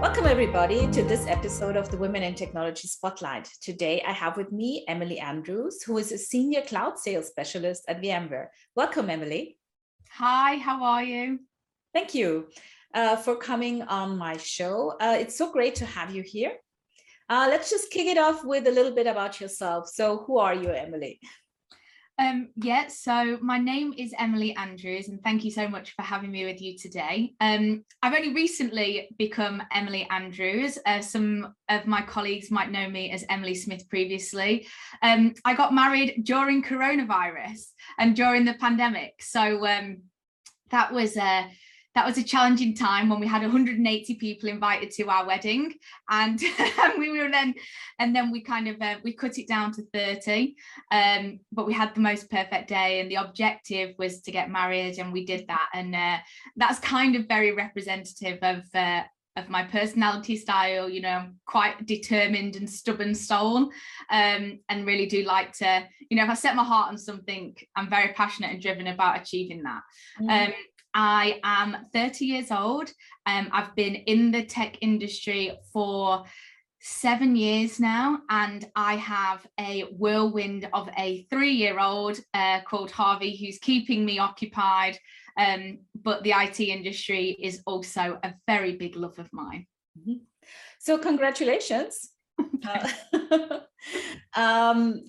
Welcome, everybody, to this episode of the Women in Technology Spotlight. Today, I have with me Emily Andrews, who is a senior cloud sales specialist at VMware. Welcome, Emily. Hi, how are you? Thank you uh, for coming on my show. Uh, it's so great to have you here. Uh, let's just kick it off with a little bit about yourself. So, who are you, Emily? Um, yeah, so my name is Emily Andrews, and thank you so much for having me with you today. Um, I've only recently become Emily Andrews. Uh, some of my colleagues might know me as Emily Smith previously. Um, I got married during coronavirus and during the pandemic. So um, that was uh, that was a challenging time when we had 180 people invited to our wedding and we were then and then we kind of uh, we cut it down to 30 um, but we had the most perfect day and the objective was to get married and we did that and uh, that's kind of very representative of uh, of my personality style you know I'm quite determined and stubborn soul um, and really do like to you know if i set my heart on something i'm very passionate and driven about achieving that mm. um, I am 30 years old. Um, I've been in the tech industry for seven years now, and I have a whirlwind of a three year old uh, called Harvey who's keeping me occupied. Um, but the IT industry is also a very big love of mine. Mm-hmm. So, congratulations. uh, um,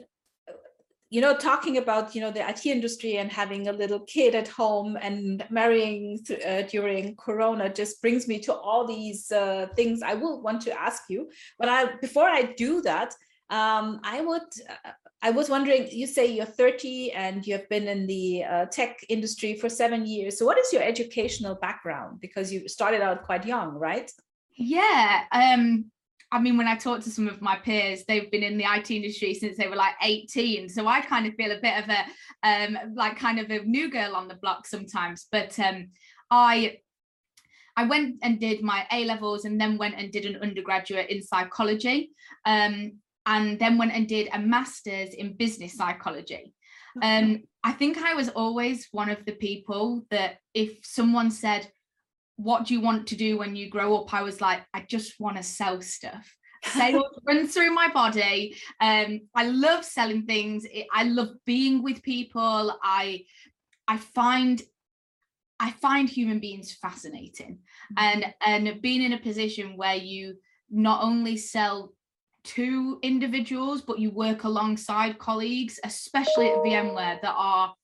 you know, talking about, you know, the IT industry and having a little kid at home and marrying uh, during Corona just brings me to all these uh, things I will want to ask you. But I, before I do that, um, I would, uh, I was wondering, you say you're 30 and you have been in the uh, tech industry for seven years. So what is your educational background? Because you started out quite young, right? Yeah, um, I mean, when I talk to some of my peers, they've been in the IT industry since they were like 18. So I kind of feel a bit of a um, like kind of a new girl on the block sometimes. But um, I I went and did my A levels and then went and did an undergraduate in psychology, um, and then went and did a master's in business psychology. Um, I think I was always one of the people that if someone said, what do you want to do when you grow up? I was like, I just want to sell stuff. Sales runs through my body. Um, I love selling things. I love being with people. I I find I find human beings fascinating. Mm-hmm. And and being in a position where you not only sell to individuals, but you work alongside colleagues, especially at VMware that are,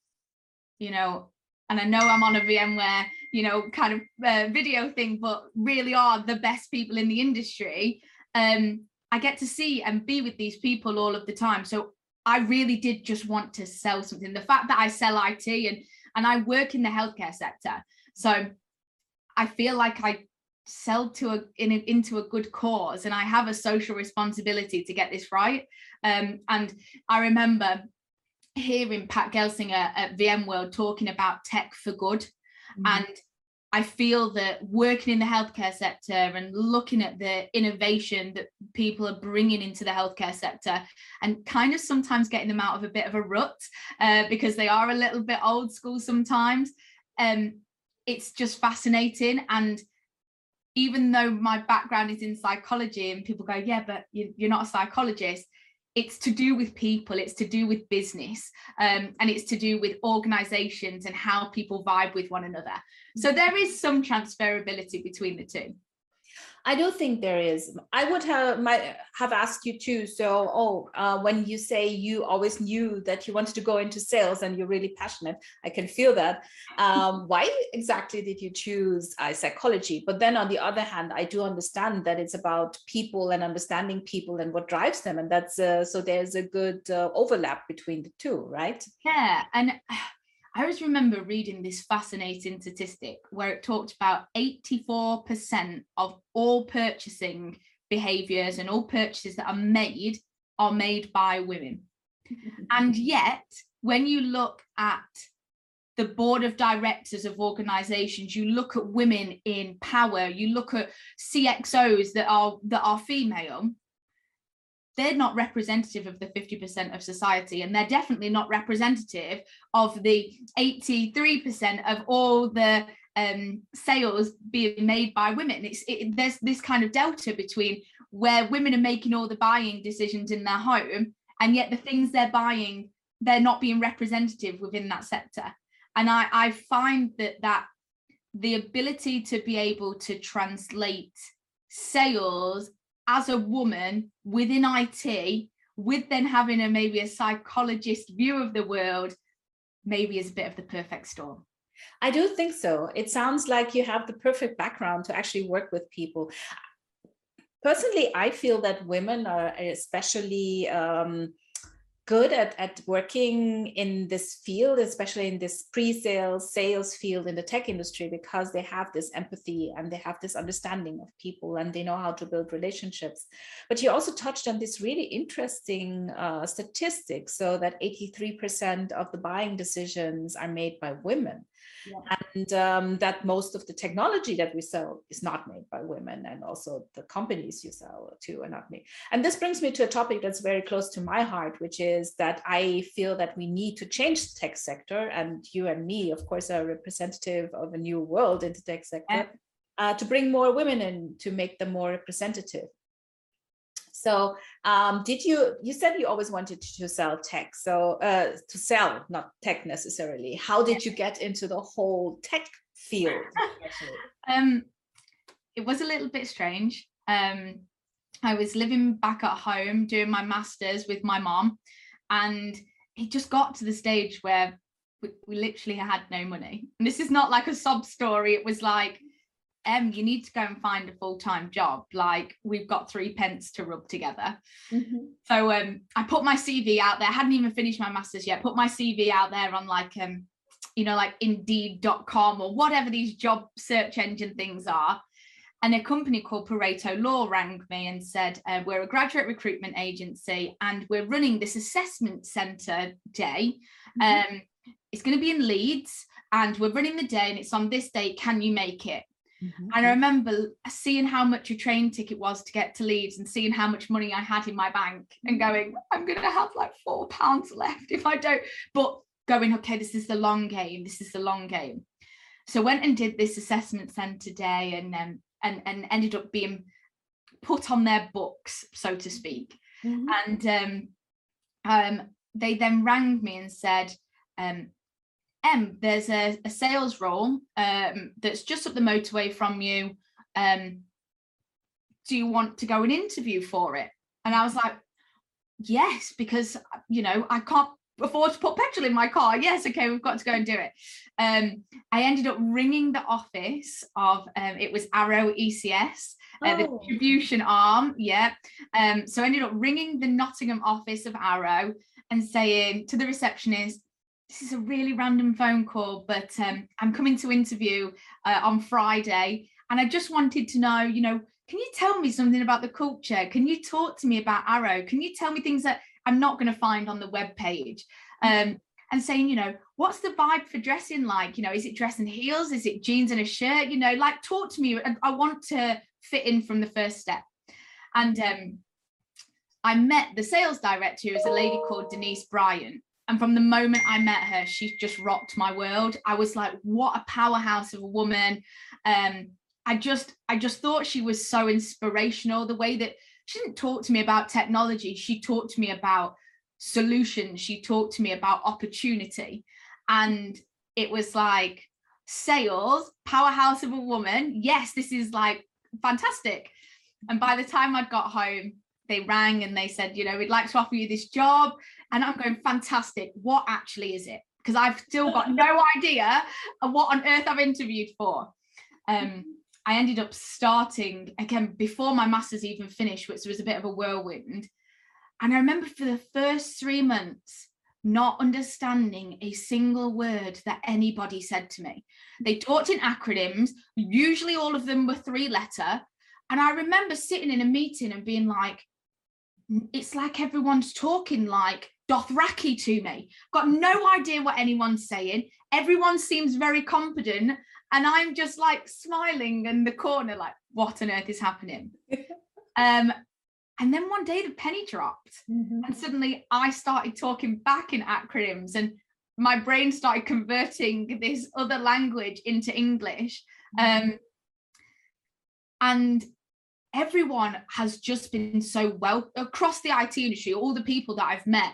you know, and I know I'm on a VMware you know, kind of uh, video thing, but really are the best people in the industry. Um, I get to see and be with these people all of the time. So I really did just want to sell something. The fact that I sell IT and and I work in the healthcare sector, so I feel like I sell to a, in a, into a good cause, and I have a social responsibility to get this right. Um, and I remember hearing Pat Gelsinger at VMworld talking about tech for good Mm-hmm. And I feel that working in the healthcare sector and looking at the innovation that people are bringing into the healthcare sector and kind of sometimes getting them out of a bit of a rut uh, because they are a little bit old school sometimes. Um, it's just fascinating. And even though my background is in psychology and people go, yeah, but you, you're not a psychologist, it's to do with people it's to do with business um, and it's to do with organizations and how people vibe with one another. So there is some transferability between the two I do think there is. I would have might have asked you too. So, oh, uh, when you say you always knew that you wanted to go into sales and you're really passionate, I can feel that. Um, why exactly did you choose uh, psychology? But then on the other hand, I do understand that it's about people and understanding people and what drives them, and that's uh, so there's a good uh, overlap between the two, right? Yeah, and I always remember reading this fascinating statistic where it talked about 84% of all purchasing behaviors and all purchases that are made are made by women. and yet, when you look at the board of directors of organizations you look at women in power you look at cxos that are that are female they're not representative of the 50% of society and they're definitely not representative of the 83% of all the um, sales being made by women. It's it, there's this kind of delta between where women are making all the buying decisions in their home and yet the things they're buying they're not being representative within that sector. And i i find that that the ability to be able to translate sales as a woman within IT, with then having a maybe a psychologist view of the world, maybe is a bit of the perfect storm. I do think so. It sounds like you have the perfect background to actually work with people. Personally, I feel that women are especially um, good at, at working in this field, especially in this pre-sales, sales field in the tech industry, because they have this empathy and they have this understanding of people and they know how to build relationships. But you also touched on this really interesting uh, statistic, so that 83% of the buying decisions are made by women yeah. and um, that most of the technology that we sell is not made by women and also the companies you sell to are not made. And this brings me to a topic that's very close to my heart, which is that I feel that we need to change the tech sector and you and me, of course, are representative of a new world in the tech sector. Yeah. Uh, to bring more women in to make them more representative. So um, did you, you said you always wanted to sell tech, so uh, to sell, not tech necessarily. How did you get into the whole tech field? um, it was a little bit strange. Um, I was living back at home doing my master's with my mom and it just got to the stage where we, we literally had no money. And this is not like a sob story. It was like, em you need to go and find a full-time job like we've got three pence to rub together mm-hmm. so um i put my cv out there I hadn't even finished my masters yet put my cv out there on like um you know like indeed.com or whatever these job search engine things are and a company called Pareto Law rang me and said, uh, We're a graduate recruitment agency and we're running this assessment centre day. Mm-hmm. Um, it's going to be in Leeds and we're running the day and it's on this date. Can you make it? Mm-hmm. And I remember seeing how much a train ticket was to get to Leeds and seeing how much money I had in my bank and mm-hmm. going, I'm going to have like four pounds left if I don't. But going, okay, this is the long game. This is the long game. So went and did this assessment centre day and um, and and ended up being put on their books, so to speak. Mm-hmm. And um, um, they then rang me and said, um, Em, there's a, a sales role um, that's just up the motorway from you. Um, do you want to go and interview for it? And I was like, yes, because you know I can't afford to put petrol in my car. Yes, okay, we've got to go and do it. Um, I ended up ringing the office of um, it was Arrow ECS, uh, oh. the distribution arm. Yeah. Um, so I ended up ringing the Nottingham office of Arrow and saying to the receptionist, this is a really random phone call, but um, I'm coming to interview uh, on Friday. And I just wanted to know, you know, can you tell me something about the culture? Can you talk to me about Arrow? Can you tell me things that I'm not going to find on the web page? Um, and saying, you know, what's the vibe for dressing like? You know, is it dress and heels? Is it jeans and a shirt? You know, like talk to me. I want to fit in from the first step. And um, I met the sales director, who is a lady called Denise Bryant. And from the moment I met her, she just rocked my world. I was like, what a powerhouse of a woman. Um, I just, I just thought she was so inspirational. The way that she didn't talk to me about technology, she talked to me about solutions. She talked to me about opportunity. And it was like sales, powerhouse of a woman. Yes, this is like fantastic. And by the time I'd got home, they rang and they said, you know, we'd like to offer you this job. And I'm going, fantastic. What actually is it? Because I've still got no idea of what on earth I've interviewed for. Um, I ended up starting again before my master's even finished, which was a bit of a whirlwind. And I remember for the first three months, not understanding a single word that anybody said to me. They talked in acronyms, usually all of them were three letter. And I remember sitting in a meeting and being like, it's like everyone's talking like Dothraki to me. Got no idea what anyone's saying. Everyone seems very confident, and I'm just like smiling in the corner, like, what on earth is happening? um, And then one day the penny dropped, mm-hmm. and suddenly I started talking back in acronyms, and my brain started converting this other language into English. Mm-hmm. Um, and everyone has just been so well across the IT industry, all the people that I've met,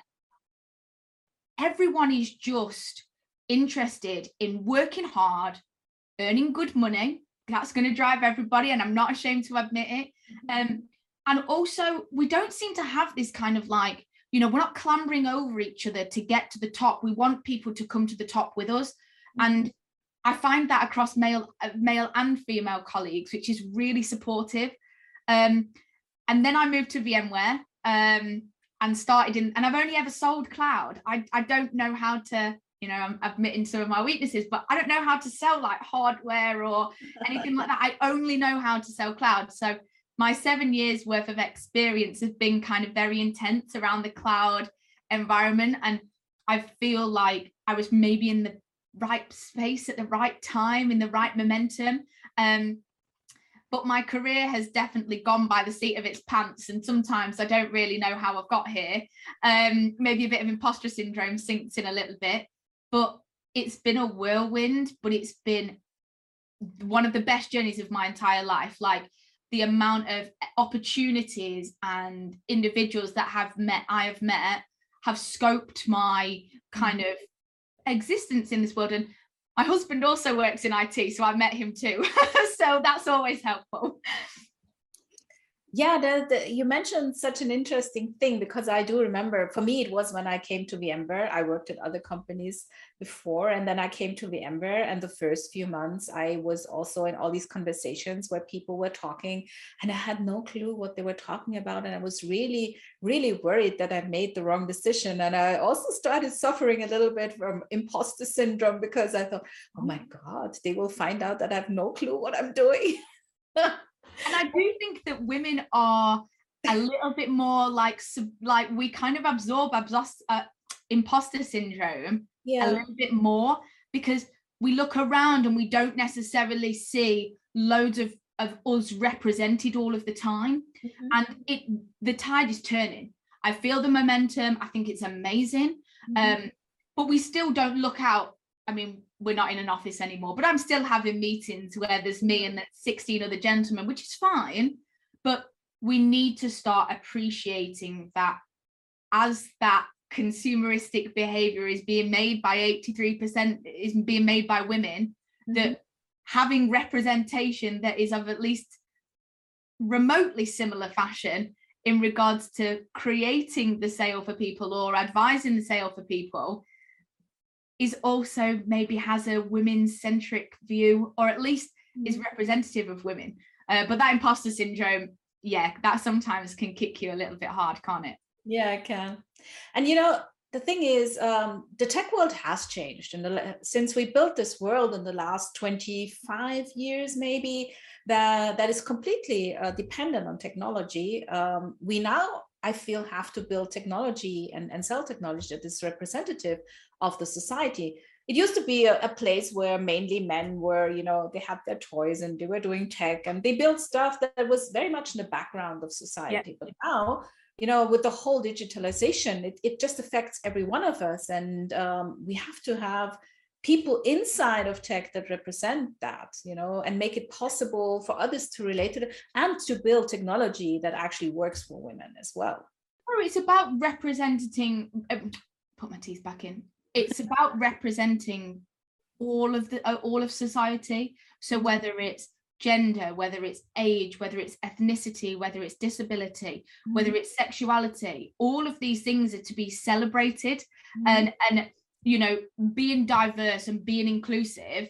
everyone is just interested in working hard, earning good money. That's going to drive everybody, and I'm not ashamed to admit it. Mm-hmm. Um, and also, we don't seem to have this kind of like, you know, we're not clambering over each other to get to the top. We want people to come to the top with us. Mm-hmm. And I find that across male, uh, male and female colleagues, which is really supportive. Um, and then I moved to VMware um, and started in, and I've only ever sold cloud. I, I don't know how to, you know, I'm admitting some of my weaknesses, but I don't know how to sell like hardware or anything like that. I only know how to sell cloud. So my seven years worth of experience has been kind of very intense around the cloud environment. And I feel like I was maybe in the right space at the right time, in the right momentum. Um, but my career has definitely gone by the seat of its pants and sometimes i don't really know how i've got here um, maybe a bit of imposter syndrome sinks in a little bit but it's been a whirlwind but it's been one of the best journeys of my entire life like the amount of opportunities and individuals that have met i have met have scoped my kind mm. of existence in this world and my husband also works in IT, so I met him too. so that's always helpful. Yeah, the, the, you mentioned such an interesting thing because I do remember for me, it was when I came to VMware. I worked at other companies before, and then I came to VMware. And the first few months, I was also in all these conversations where people were talking, and I had no clue what they were talking about. And I was really, really worried that I made the wrong decision. And I also started suffering a little bit from imposter syndrome because I thought, oh my God, they will find out that I have no clue what I'm doing. and I do think that women are a little bit more like like we kind of absorb absorb uh, imposter syndrome yeah. a little bit more because we look around and we don't necessarily see loads of of us represented all of the time mm-hmm. and it the tide is turning i feel the momentum i think it's amazing mm-hmm. um but we still don't look out i mean we're not in an office anymore, but I'm still having meetings where there's me and 16 other gentlemen, which is fine. But we need to start appreciating that as that consumeristic behavior is being made by 83% is being made by women, mm-hmm. that having representation that is of at least remotely similar fashion in regards to creating the sale for people or advising the sale for people is also maybe has a women's centric view or at least mm. is representative of women. Uh, but that imposter syndrome yeah that sometimes can kick you a little bit hard can't it? Yeah it can. And you know the thing is um, the tech world has changed and since we built this world in the last 25 years maybe that that is completely uh, dependent on technology. Um, we now I feel have to build technology and, and sell technology that is representative of the society. It used to be a, a, place where mainly men were, you know, they had their toys and they were doing tech and they built stuff that was very much in the background of society. Yeah. But now, you know, with the whole digitalization, it, it just affects every one of us. And um, we have to have people inside of tech that represent that you know and make it possible for others to relate to it and to build technology that actually works for women as well oh it's about representing um, put my teeth back in it's about representing all of the uh, all of society so whether it's gender whether it's age whether it's ethnicity whether it's disability mm-hmm. whether it's sexuality all of these things are to be celebrated mm-hmm. and and you know, being diverse and being inclusive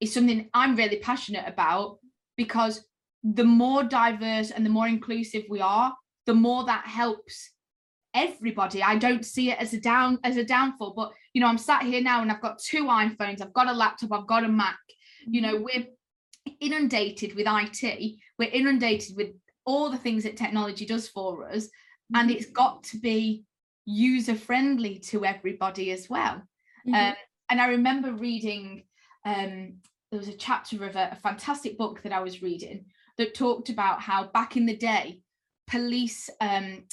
is something I'm really passionate about because the more diverse and the more inclusive we are, the more that helps everybody. I don't see it as a down as a downfall, but you know, I'm sat here now and I've got two iPhones, I've got a laptop, I've got a Mac. You know, mm-hmm. we're inundated with IT, we're inundated with all the things that technology does for us, and mm-hmm. it's got to be user friendly to everybody as well. Mm-hmm. Um, and I remember reading, um, there was a chapter of a, a fantastic book that I was reading that talked about how back in the day, police um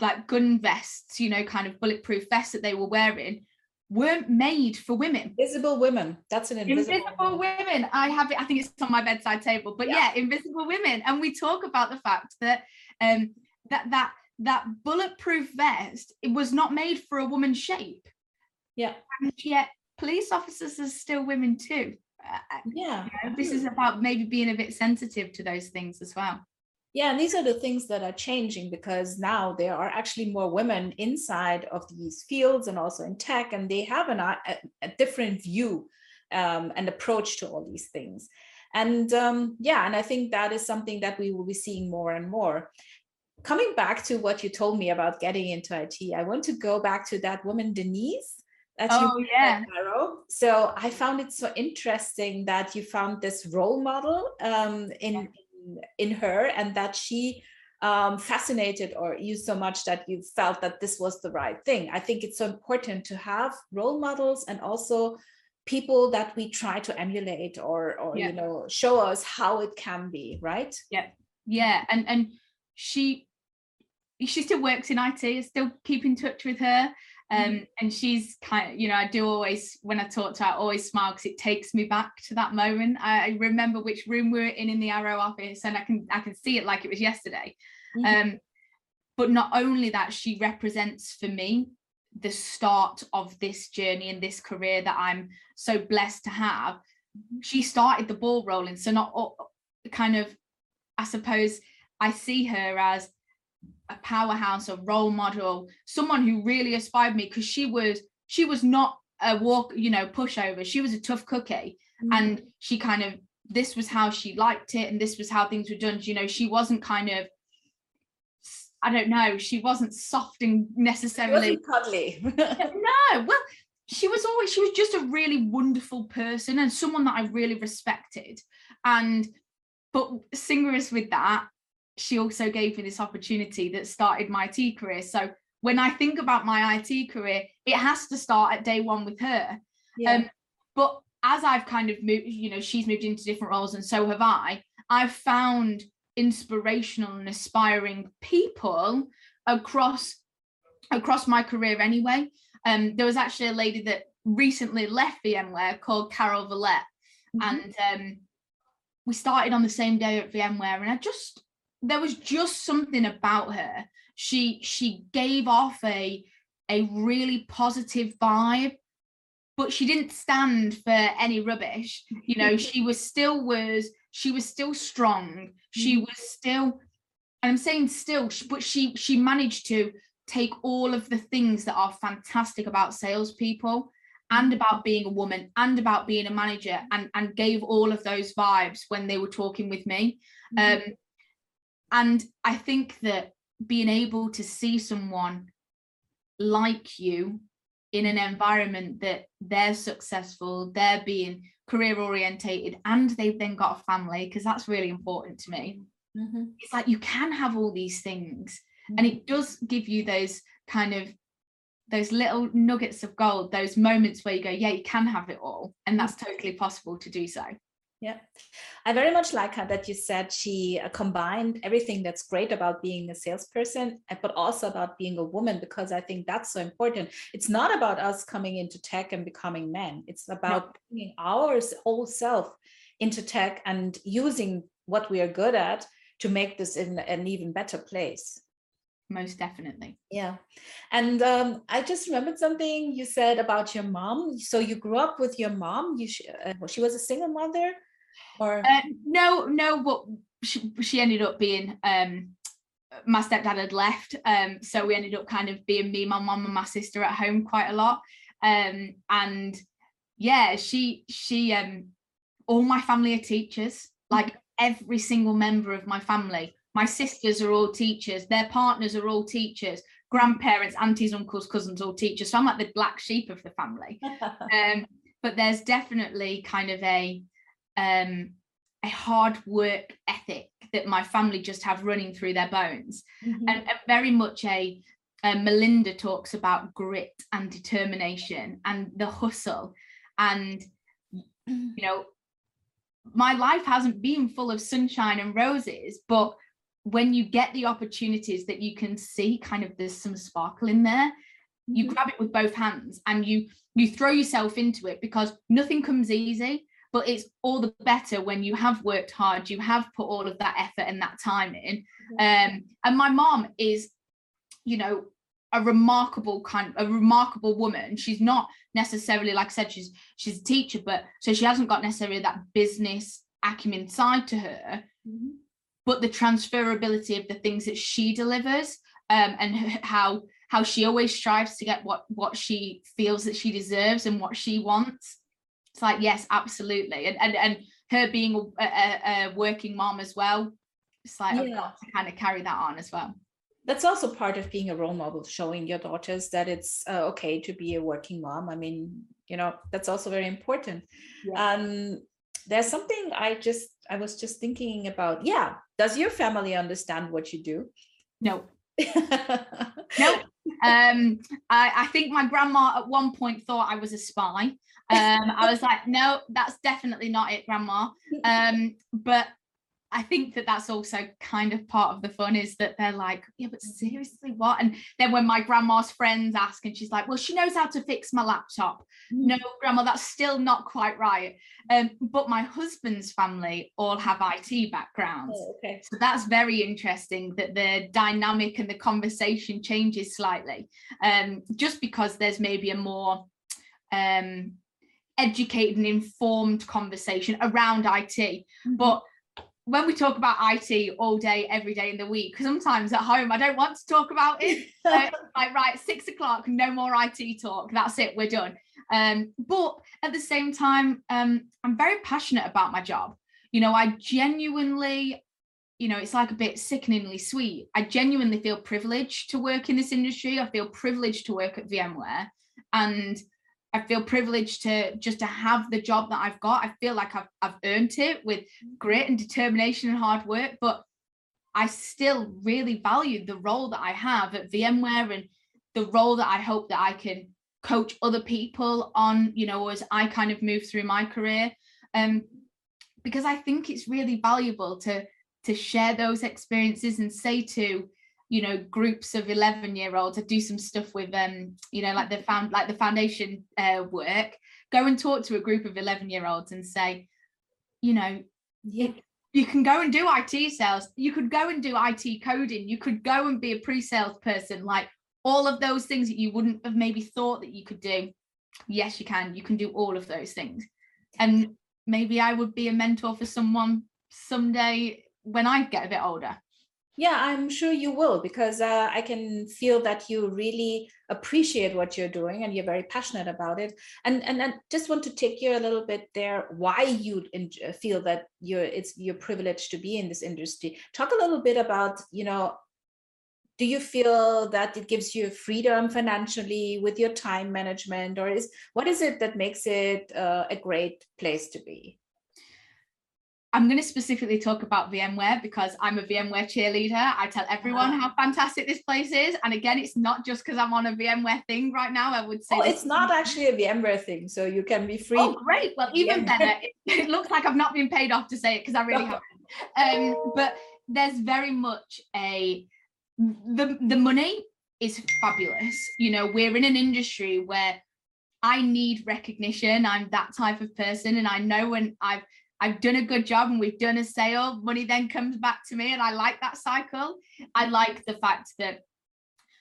like gun vests you know kind of bulletproof vests that they were wearing weren't made for women. Invisible women. That's an invisible, invisible women. I have it i think it's on my bedside table but yeah. yeah invisible women. And we talk about the fact that um that that that bulletproof vest it was not made for a woman's shape yeah. And yet police officers are still women too. Uh, yeah. you know, this is about maybe being a bit sensitive to those things as well. Yeah and these are the things that are changing because now there are actually more women inside of these fields and also in tech and they have an, a, a different view um, and approach to all these things. And um, yeah and i think that is something that we will be seeing more and more. Coming back to what you told me about getting into it i want to go back to that woman denise that oh, you yeah. So I found it so interesting that you found this role model um, in, yeah in her and that she um, fascinated or you so much that you felt that this was the right thing. I think it's so important to have role models and also people that we try to emulate or or yeah. you know show us how it can be, right? Yeah, yeah, and and she she still works in IT. I still keep in touch with her. Um, mm-hmm. and she's kind of, you know, I do always, when I talk to her, I always smile because it takes me back to that moment. I remember which room we were in in the Arrow office and I can, I can see it like it was yesterday. Mm-hmm. Um, but not only that, she represents for me the start of this journey and this career that I'm so blessed to have. Mm-hmm. She started the ball rolling. So not all, kind of, I suppose I see her as a powerhouse, a role model, someone who really inspired me because she was she was not a walk, you know, pushover. She was a tough cookie, mm. and she kind of this was how she liked it, and this was how things were done. You know, she wasn't kind of I don't know, she wasn't soft and necessarily cuddly. no, well, she was always she was just a really wonderful person and someone that I really respected. And but synchronous with that, she also gave me this opportunity that started my IT career. So when I think about my IT career, it has to start at day one with her. Yeah. Um, but as I've kind of moved, you know, she's moved into different roles and so have I, I've found inspirational and aspiring people across across my career anyway. Um, there was actually a lady that recently left VMware called Carol Vallette. Mm-hmm. And um, we started on the same day at VMware, and I just there was just something about her. She she gave off a a really positive vibe, but she didn't stand for any rubbish. You know, she was still was she was still strong. She mm. was still, and I'm saying still, but she she managed to take all of the things that are fantastic about salespeople and mm. about being a woman and about being a manager and and gave all of those vibes when they were talking with me. Mm-hmm. Um, and I think that being able to see someone like you in an environment that they're successful, they're being career orientated, and they've then got a family, because that's really important to me. Mm-hmm. It's like you can have all these things, mm-hmm. and it does give you those kind of those little nuggets of gold, those moments where you go, yeah, you can have it all, and that's totally possible to do so. Yeah, I very much like her that you said she uh, combined everything that's great about being a salesperson, uh, but also about being a woman, because I think that's so important. It's not about us coming into tech and becoming men. It's about no. bringing our whole self into tech and using what we are good at to make this in an even better place. Most definitely. Yeah. And um, I just remembered something you said about your mom. So you grew up with your mom. You uh, she was a single mother or uh, no no but she, she ended up being um my stepdad had left um so we ended up kind of being me my mom and my sister at home quite a lot. Um and yeah she she um all my family are teachers. Like every single member of my family my sisters are all teachers their partners are all teachers grandparents aunties uncles cousins all teachers. So i'm like the black sheep of the family. Um but there's definitely kind of a um, a hard work ethic that my family just have running through their bones mm-hmm. and, and, very much a, a melinda talks about grit and determination and the hustle and you know my life hasn't been full of sunshine and roses but when you get the opportunities that you can see kind of there's some sparkle in there you Mhm. grab it with both hands and you you throw yourself into it because nothing comes easy but it's all the better when you have worked hard you have put all of that effort and that time in. Um and my mom is you know a remarkable kind a remarkable woman. She's not necessarily like i said she's she's a teacher but so she hasn't got necessarily that business acumen side to her. Mhm. but the transferability of the things that she delivers um, and how how she always strives to get what what she feels that she deserves and what she wants it's like yes absolutely and and, and her being a, a, a working mom as well it's like i've got to kind of carry that on as well That's also part of being a role model, showing your daughters that it's uh, okay to be a working mom. I mean, you know, that's also very important. Yeah. Um, there's something I just, I was just thinking about. Yeah. Does your family understand what you do? no Nope. um I, I think my grandma at one point thought i was a spy um i was like no that's definitely not it grandma. Um but i think that that's also kind of part of the fun is that they're like yeah but seriously what? And then when my grandma's friends ask and she's like well she knows how to fix my laptop. No grandma that's still not quite right. Um but my husband's family all have it backgrounds. Oh, okay. so that's very interesting that the dynamic and the conversation changes slightly, um, just because there's maybe a more um, educated and informed conversation around IT. Mhm. But when we talk about IT all day, every day in the week, sometimes at home I don't want to talk about it. Uh, like right, six o'clock, no more IT talk. That's it, we're done. Um, but at the same time, um, I'm very passionate about my job. You know, I genuinely you know, it's like a bit sickeningly sweet. I genuinely feel privileged to work in this industry. I feel privileged to work at VMware and I feel privileged to just to have the job that I've got. I feel like I've, I've earned it with grit and determination and hard work, but I still really value the role that I have at VMware and the role that I hope that I can coach other people on, you know, as I kind of move through my career. Um, because I think it's really valuable to to share those experiences and say to you know groups of 11 year olds i do some stuff with um you know like the found like the foundation uh, work go and talk to a group of 11 year olds and say you know Yeah. you can go and do IT sales. You could go and do IT coding. You could go and be a pre-sales person. Like all of those things that you wouldn't have maybe thought that you could do. Yes, you can. You can do all of those things. And maybe I would be a mentor for someone someday when I get a bit older. Yeah, I'm sure you will because uh, I can feel that you really appreciate what you're doing and you're very passionate about it. And and I just want to take you a little bit there why you uh, feel that you're it's your privilege to be in this industry. Talk a little bit about you know. Do you feel that it gives you freedom financially with your time management, or is what is it that makes it uh, a great place to be? I'm going to specifically talk about VMware because I'm a VMware cheerleader. I tell everyone how fantastic this place is. And again, it's not just because I'm on a VMware thing right now. I would say Oh, it's not actually a VMware thing, so you can be free. Oh, great. Well, even Yeah. better. It, it looks like I've not been paid off to say it because I really haven't. Um, but there's very much a the the money is fabulous. You know, we're in an industry where I need recognition. I'm that type of person, and I know when I've I've done a good job and we've done a sale, money then comes back to me, and I like that cycle. I like the fact that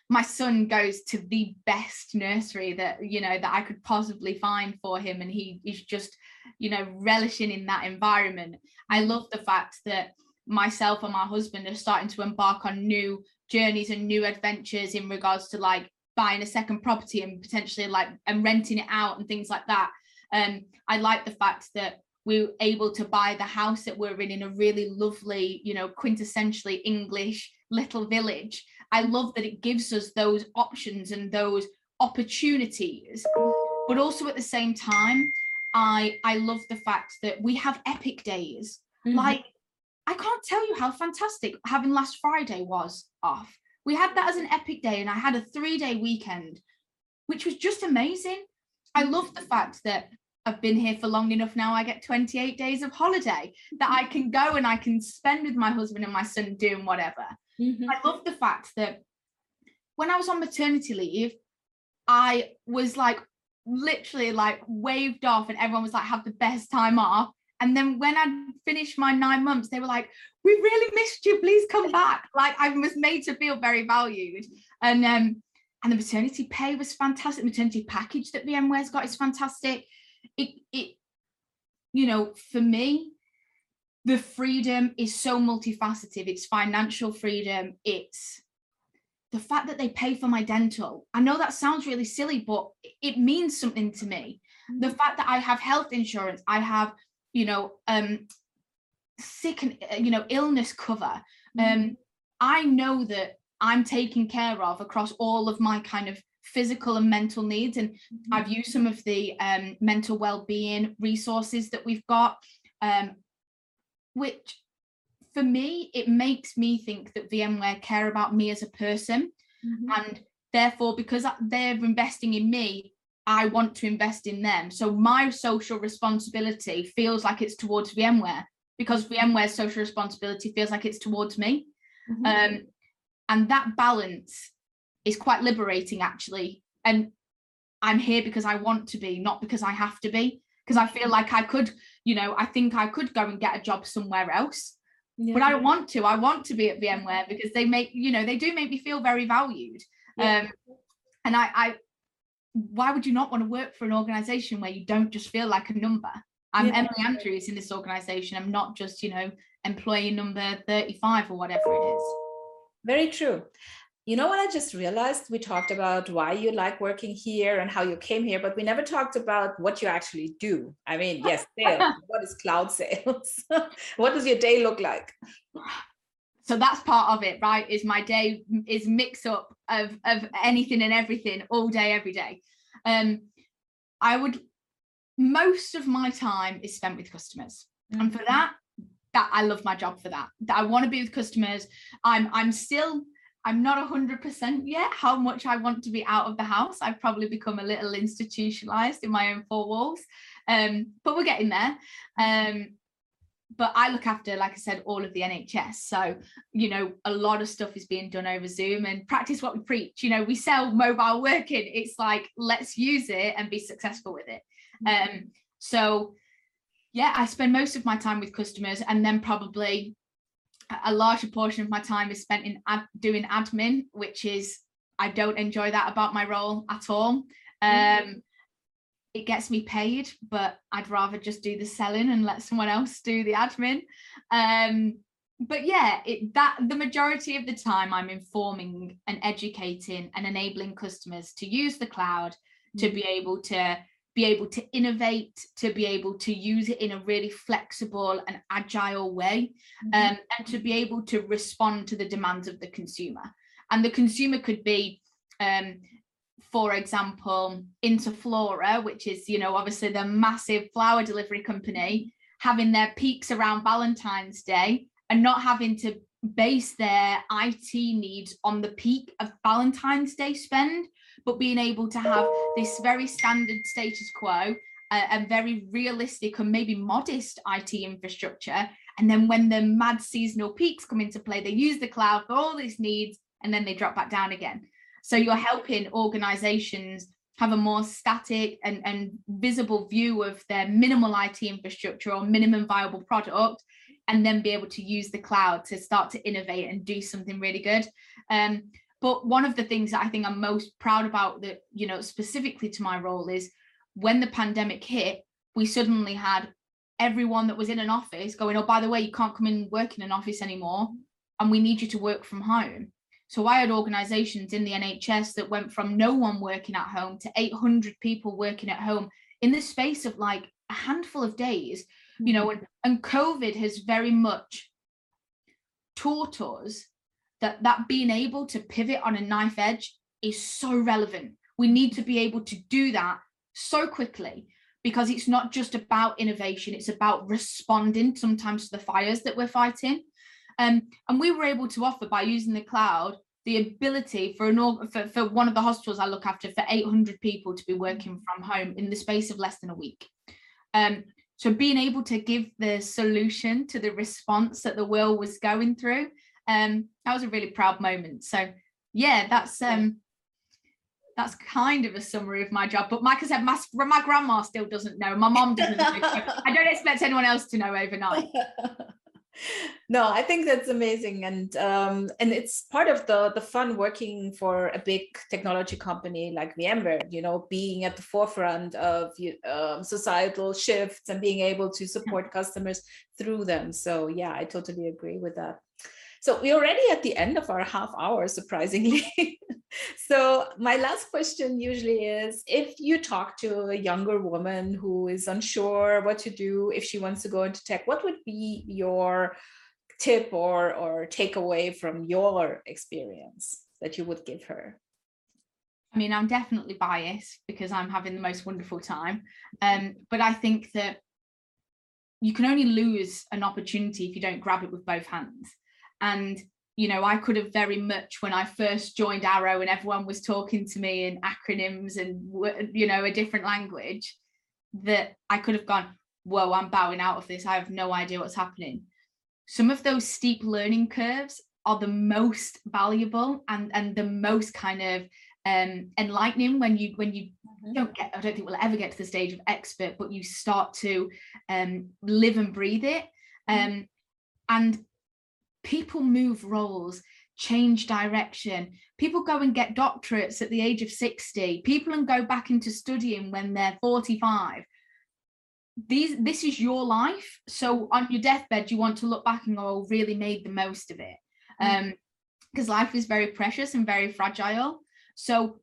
my son goes to the best nursery that you know that I could possibly find for him and he is just you know relishing in that environment. I love the fact that myself and my husband are starting to embark on new journeys and new adventures in regards to like buying a second property and potentially like and renting it out and things like that. Um I like the fact that we we're able to buy the house that we're in in a really lovely you know quintessentially English little village I love that it gives us those options and those opportunities. But also at the same time, I I love the fact that we have epic days. Mhm. Like I can't tell you how fantastic having last Friday was off. We had that as an epic day, and I had a three-day weekend, which was just amazing. I love the fact that I've been here for long enough now. I get 28 days of holiday that I can go and I can spend with my husband and my son doing whatever. Mhm. I love the fact that when I was on maternity leave, I was like literally like waved off, and everyone was like, have the best time off. And then when I finished my nine months, they were like, we really missed you. Please come back. Like I was made to feel very valued. And um, and the maternity pay was fantastic. The maternity package that VMware's got is fantastic. It it, you know, for me, the freedom is so multifaceted. It's financial freedom. It's the fact that they pay for my dental. I know that sounds really silly, but it means something to me. The fact that I have health insurance, I have, you know, um, sick and uh, you know illness cover. Um, I know that I'm taken care of across all of my kind of physical and mental needs, and I've used some of the um, mental well-being resources that we've got, um, which for me, it makes me think that VMware care about me as a person. Mhm. And therefore, because they're investing in me, I want to invest in them. So my social responsibility feels like it's towards VMware because VMware's social responsibility feels like it's towards me. Mhm. Um, and that balance is quite liberating, actually. And I'm here because I want to be, not because I have to be. Because I feel like I could, you know, I think I could go and get a job somewhere else, but I don't want to. I want to be at VMware because they make, you know, they do make me feel very valued. Yeah. Um, and I, I, why would you not want to work for an organization where you don't just feel like a number? I'm Yeah. Emily Andrews in this organization. I'm not just, you know, employee number 35 or whatever it is. Very true. You know what I just realized? We talked about why you like working here and how you came here, but we never talked about what you actually do. I mean, yes, sales. what is cloud sales? what does your day look like? so that's part of it right is my day is mix up of of anything and everything all day every day um i would most of my time is spent with customers and for that that i love my job for that that i want to be with customers i'm i'm still i'm not 100% yet how much i want to be out of the house i've probably become a little institutionalized in my own four walls um but we're getting there um but I look after, like I said, all of the NHS. So, you know, a lot of stuff is being done over Zoom and practice what we preach. You know, we sell mobile working. It's like, let's use it and be successful with it. Um, so yeah, I spend most of my time with customers and then probably a- larger portion of my time is spent in ad- doing admin, which is I don't enjoy that about my role at all. Um, it gets me paid, but I'd rather just do the selling and let someone else do the admin. Um, but yeah, it, that the majority of the time I'm informing and educating and enabling customers to use the cloud to be able to be able to innovate, to be able to use it in a really flexible and agile way, Mhm. um, and to be able to respond to the demands of the consumer. And the consumer could be, um, for example, Interflora, which is, you know, obviously the massive flower delivery company, having their peaks around Valentine's Day and not having to base their IT needs on the peak of Valentine's Day spend, but being able to have this very standard status quo uh, and very realistic and maybe modest IT infrastructure. And then when the mad seasonal peaks come into play, they use the cloud for all these needs and then they drop back down again. So you're helping organizations have a more static and, and visible view of their minimal IT infrastructure or minimum viable product, and then be able to use the cloud to start to innovate and do something really good. Um, but one of the things that I think I'm most proud about that, you know, specifically to my role is when the pandemic hit, we suddenly had everyone that was in an office going, oh, by the way, you can't come in and work in an office anymore, and we need you to work from home. So I had organizations in the NHS that went from no one working at home to 800 people working at home in the space of like a handful of days, you know, and, and COVID has very much taught us that that being able to pivot on a knife edge is so relevant. We need to be able to do that so quickly because it's not just about innovation, it's about responding sometimes to the fires that we're fighting. Um, and we were able to offer by using the cloud the ability for an for, for one of the hospitals I look after for 800 people to be working from home in the space of less than a week. Um, so being able to give the solution to the response that the world was going through, um, that was a really proud moment. So yeah, that's um, that's kind of a summary of my job. But like I said, my, my grandma still doesn't know. My mom doesn't know. I don't expect anyone else to know overnight. no, I think that's amazing. And um, and it's part of the, the fun working for a big technology company like VMware, you know, being at the forefront of uh, societal shifts and being able to support customers through them. So yeah, I totally agree with that. So we're already at the end of our half hour, surprisingly. so my last question usually is, if you talk to a younger woman who is unsure what to do, if she wants to go into tech, what would be your tip or, or takeaway from your experience that you would give her? I mean, I'm definitely biased because I'm having the most wonderful time. Um, but I think that you can only lose an opportunity if you don't grab it with both hands. And, you know, I could have very much when I first joined Arrow and everyone was talking to me in acronyms and, you know, a different language, that I could have gone, whoa, I'm bowing out of this. I have no idea what's happening. Some of those steep learning curves are the most valuable and, and the most kind of um, enlightening when you when you mm-hmm. don't get I don't think we'll ever get to the stage of expert but you start to um, live and breathe it mm-hmm. um, and people move roles change direction. People go and get doctorates at the age of 60 people and go back into studying when they're 45 these this is your life. So on your deathbed you want to look back and go oh really made the most of it. Mm. um because life is very precious and very fragile. So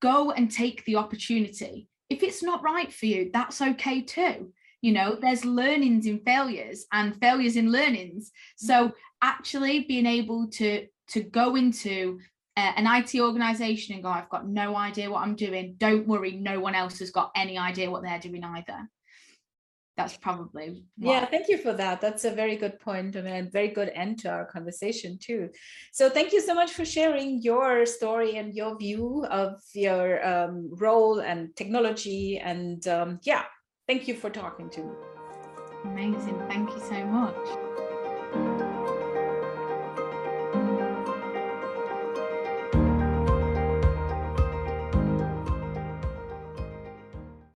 go and take the opportunity. If it's not right for you that's okay too. You know there's learnings in failures and failures in learnings. So actually being able to to go into uh, an IT organization and go I've got no idea what I'm doing don't worry no one else has got any idea what they're doing either that's probably yeah thank you for that that's a very good point and a very good end to our conversation too so thank you so much for sharing your story and your view of your um, role and technology and um, yeah Thank you for talking to me. Amazing. Thank you so much.